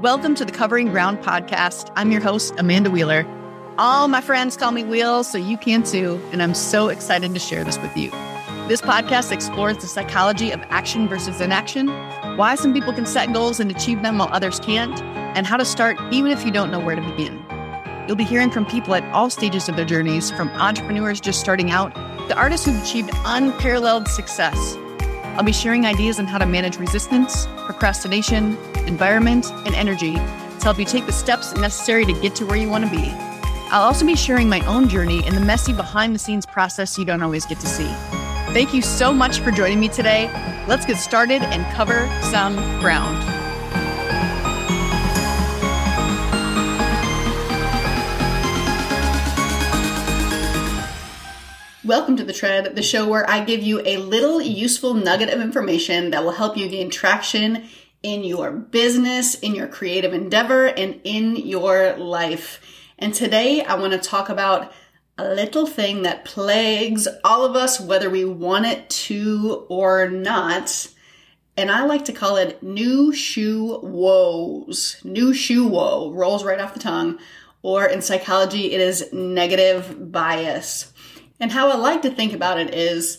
Welcome to the Covering Ground podcast. I'm your host, Amanda Wheeler. All my friends call me Wheels, so you can too, and I'm so excited to share this with you. This podcast explores the psychology of action versus inaction, why some people can set goals and achieve them while others can't, and how to start even if you don't know where to begin. You'll be hearing from people at all stages of their journeys, from entrepreneurs just starting out to artists who've achieved unparalleled success. I'll be sharing ideas on how to manage resistance, procrastination, environment, and energy to help you take the steps necessary to get to where you want to be. I'll also be sharing my own journey and the messy behind the scenes process you don't always get to see. Thank you so much for joining me today. Let's get started and cover some ground. Welcome to The Tread, the show where I give you a little useful nugget of information that will help you gain traction in your business, in your creative endeavor, and in your life. And today I want to talk about a little thing that plagues all of us, whether we want it to or not. And I like to call it new shoe woes. New shoe woe rolls right off the tongue. Or in psychology, it is negative bias. And how I like to think about it is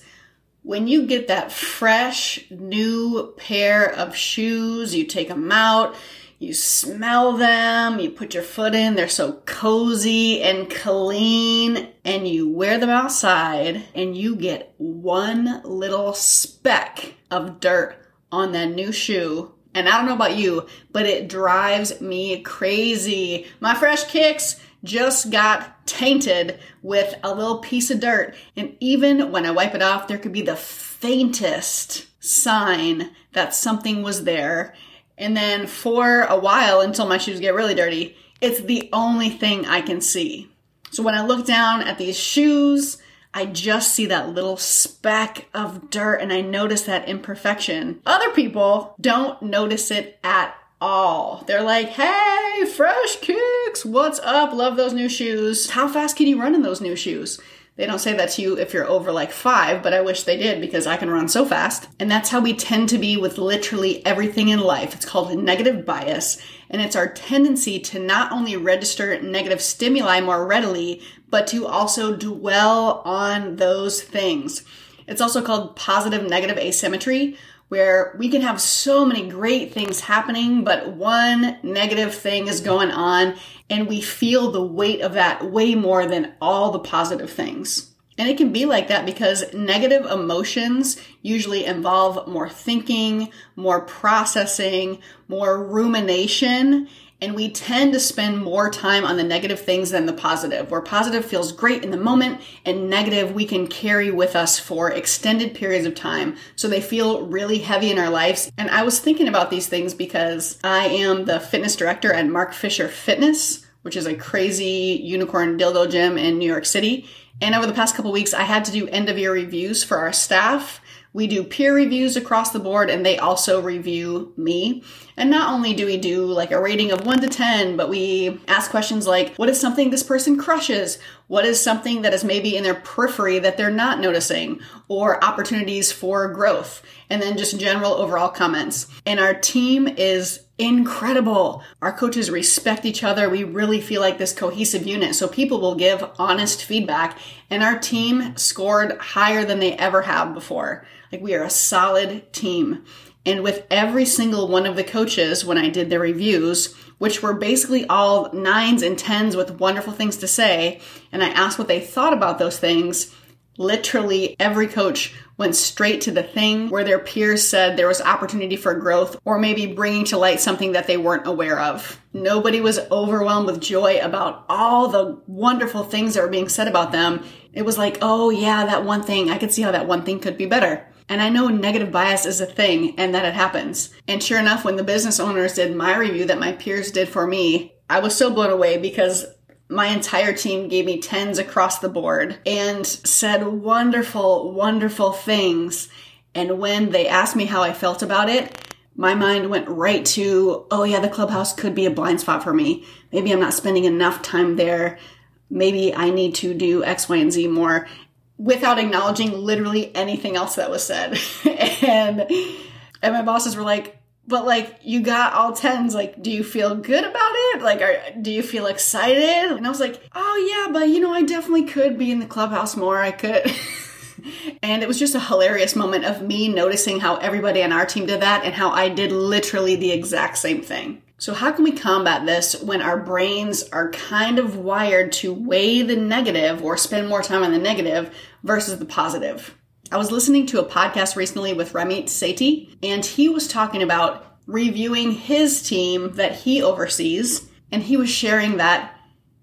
when you get that fresh new pair of shoes, you take them out, you smell them, you put your foot in, they're so cozy and clean, and you wear them outside, and you get one little speck of dirt on that new shoe. And I don't know about you, but it drives me crazy. My fresh kicks just got tainted with a little piece of dirt. And even when I wipe it off, there could be the faintest sign that something was there. And then for a while, until my shoes get really dirty, it's the only thing I can see. So when I look down at these shoes, I just see that little speck of dirt and I notice that imperfection. Other people don't notice it at all. They're like, hey, fresh kicks, what's up? Love those new shoes. How fast can you run in those new shoes? They don't say that to you if you're over like five, but I wish they did because I can run so fast. And that's how we tend to be with literally everything in life. It's called negative bias. And it's our tendency to not only register negative stimuli more readily, but to also dwell on those things. It's also called positive negative asymmetry, where we can have so many great things happening, but one negative thing is going on, and we feel the weight of that way more than all the positive things. And it can be like that because negative emotions usually involve more thinking, more processing, more rumination, and we tend to spend more time on the negative things than the positive. Where positive feels great in the moment and negative we can carry with us for extended periods of time. So they feel really heavy in our lives. And I was thinking about these things because I am the fitness director at Mark Fisher Fitness, which is a crazy unicorn dildo gym in New York City. And over the past couple weeks, I had to do end of year reviews for our staff we do peer reviews across the board and they also review me. And not only do we do like a rating of 1 to 10, but we ask questions like what is something this person crushes? What is something that is maybe in their periphery that they're not noticing or opportunities for growth? And then just general overall comments. And our team is incredible. Our coaches respect each other. We really feel like this cohesive unit. So people will give honest feedback and our team scored higher than they ever have before. Like we are a solid team. And with every single one of the coaches, when I did their reviews, which were basically all nines and tens with wonderful things to say, and I asked what they thought about those things, literally every coach went straight to the thing where their peers said there was opportunity for growth or maybe bringing to light something that they weren't aware of. Nobody was overwhelmed with joy about all the wonderful things that were being said about them. It was like, oh yeah, that one thing, I could see how that one thing could be better. And I know negative bias is a thing and that it happens. And sure enough, when the business owners did my review that my peers did for me, I was so blown away because my entire team gave me tens across the board and said wonderful, wonderful things. And when they asked me how I felt about it, my mind went right to, oh yeah, the clubhouse could be a blind spot for me. Maybe I'm not spending enough time there. Maybe I need to do X, Y, and Z more without acknowledging literally anything else that was said. and and my bosses were like, but like you got all tens. Like, do you feel good about it? Like, are, do you feel excited? And I was like, oh yeah, but you know, I definitely could be in the clubhouse more. I could. and it was just a hilarious moment of me noticing how everybody on our team did that and how I did literally the exact same thing. So, how can we combat this when our brains are kind of wired to weigh the negative or spend more time on the negative versus the positive? I was listening to a podcast recently with Ramit Sethi, and he was talking about reviewing his team that he oversees. And he was sharing that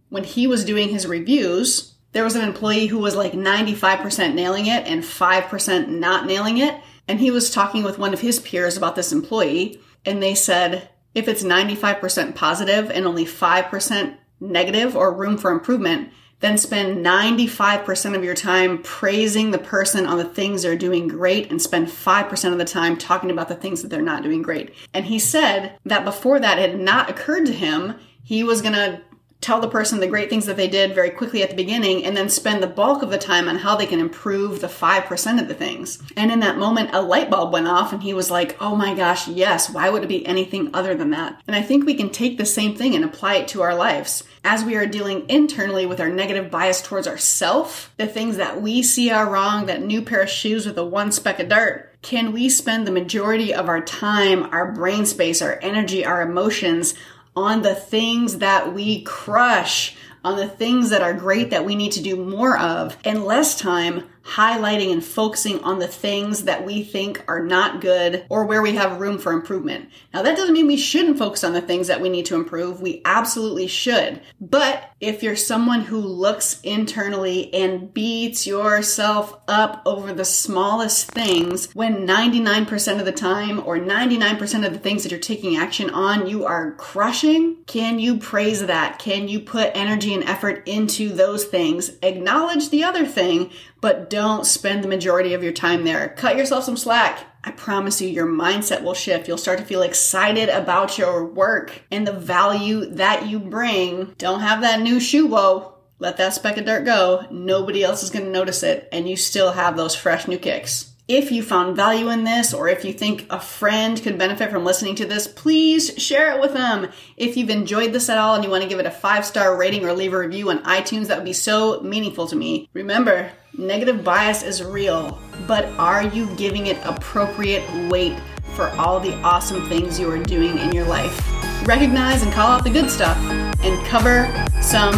when he was doing his reviews, there was an employee who was like 95% nailing it and 5% not nailing it. And he was talking with one of his peers about this employee, and they said if it's 95% positive and only 5% negative or room for improvement, then spend 95% of your time praising the person on the things they're doing great and spend 5% of the time talking about the things that they're not doing great. And he said that before that had not occurred to him, he was going to tell the person the great things that they did very quickly at the beginning and then spend the bulk of the time on how they can improve the 5% of the things. And in that moment, a light bulb went off and he was like, oh my gosh, yes, why would it be anything other than that? And I think we can take the same thing and apply it to our lives. As we are dealing internally with our negative bias towards ourself, the things that we see are wrong, that new pair of shoes with a one speck of dirt, can we spend the majority of our time, our brain space, our energy, our emotions on the things that we crush, on the things that are great that we need to do more of, and less time highlighting and focusing on the things that we think are not good or where we have room for improvement. Now, that doesn't mean we shouldn't focus on the things that we need to improve. We absolutely should. But if you're someone who looks internally and beats yourself up over the smallest things, when 99% of the time or 99% of the things that you're taking action on you are crushing, can you praise that? Can you put energy and effort into those things? Acknowledge the other thing, but don't spend the majority of your time there. Cut yourself some slack. I promise you, your mindset will shift. You'll start to feel excited about your work and the value that you bring. Don't have that new shoe woe. Let that speck of dirt go. Nobody else is going to notice it, and you still have those fresh new kicks. If you found value in this, or if you think a friend could benefit from listening to this, please share it with them. If you've enjoyed this at all and you want to give it a five star rating or leave a review on iTunes, that would be so meaningful to me. Remember, negative bias is real, but are you giving it appropriate weight for all the awesome things you are doing in your life? Recognize and call out the good stuff and cover some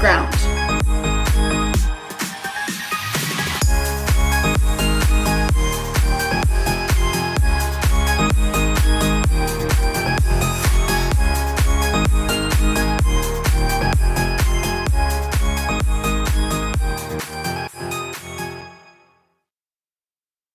ground.